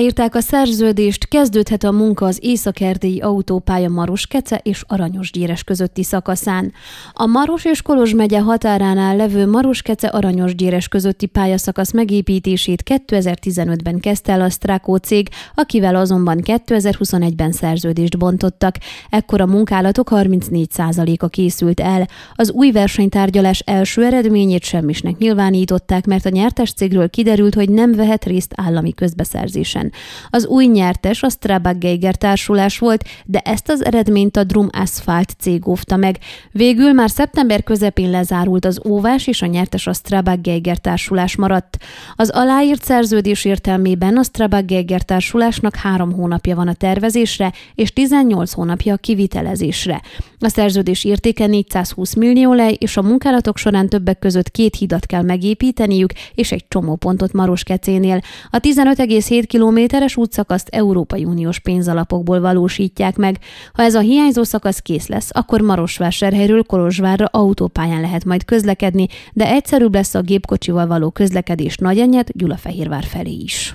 Aláírták a szerződést, kezdődhet a munka az Északerdélyi autópálya Maroskece és Aranyosgyéres közötti szakaszán. A Maros és Kolozs megye határánál levő Maroskece Aranyosgyéres közötti pályaszakasz megépítését 2015-ben kezdte el a Strákó cég, akivel azonban 2021-ben szerződést bontottak. Ekkor a munkálatok 34%-a készült el. Az új versenytárgyalás első eredményét semmisnek nyilvánították, mert a nyertes cégről kiderült, hogy nem vehet részt állami közbeszerzésen. Az új nyertes a Strabag Geiger társulás volt, de ezt az eredményt a Drum Asphalt cég óvta meg. Végül már szeptember közepén lezárult az óvás, és a nyertes a Strabag Geiger társulás maradt. Az aláírt szerződés értelmében a Strabag Geiger társulásnak három hónapja van a tervezésre, és 18 hónapja a kivitelezésre. A szerződés értéke 420 millió lej, és a munkálatok során többek között két hidat kell megépíteniük, és egy csomó pontot Maroskecénél. A 15,7 kilométeres útszakaszt Európai Uniós pénzalapokból valósítják meg. Ha ez a hiányzó szakasz kész lesz, akkor Marosvásárhelyről Kolozsvárra autópályán lehet majd közlekedni, de egyszerűbb lesz a gépkocsival való közlekedés Nagyenyed, Gyulafehérvár felé is.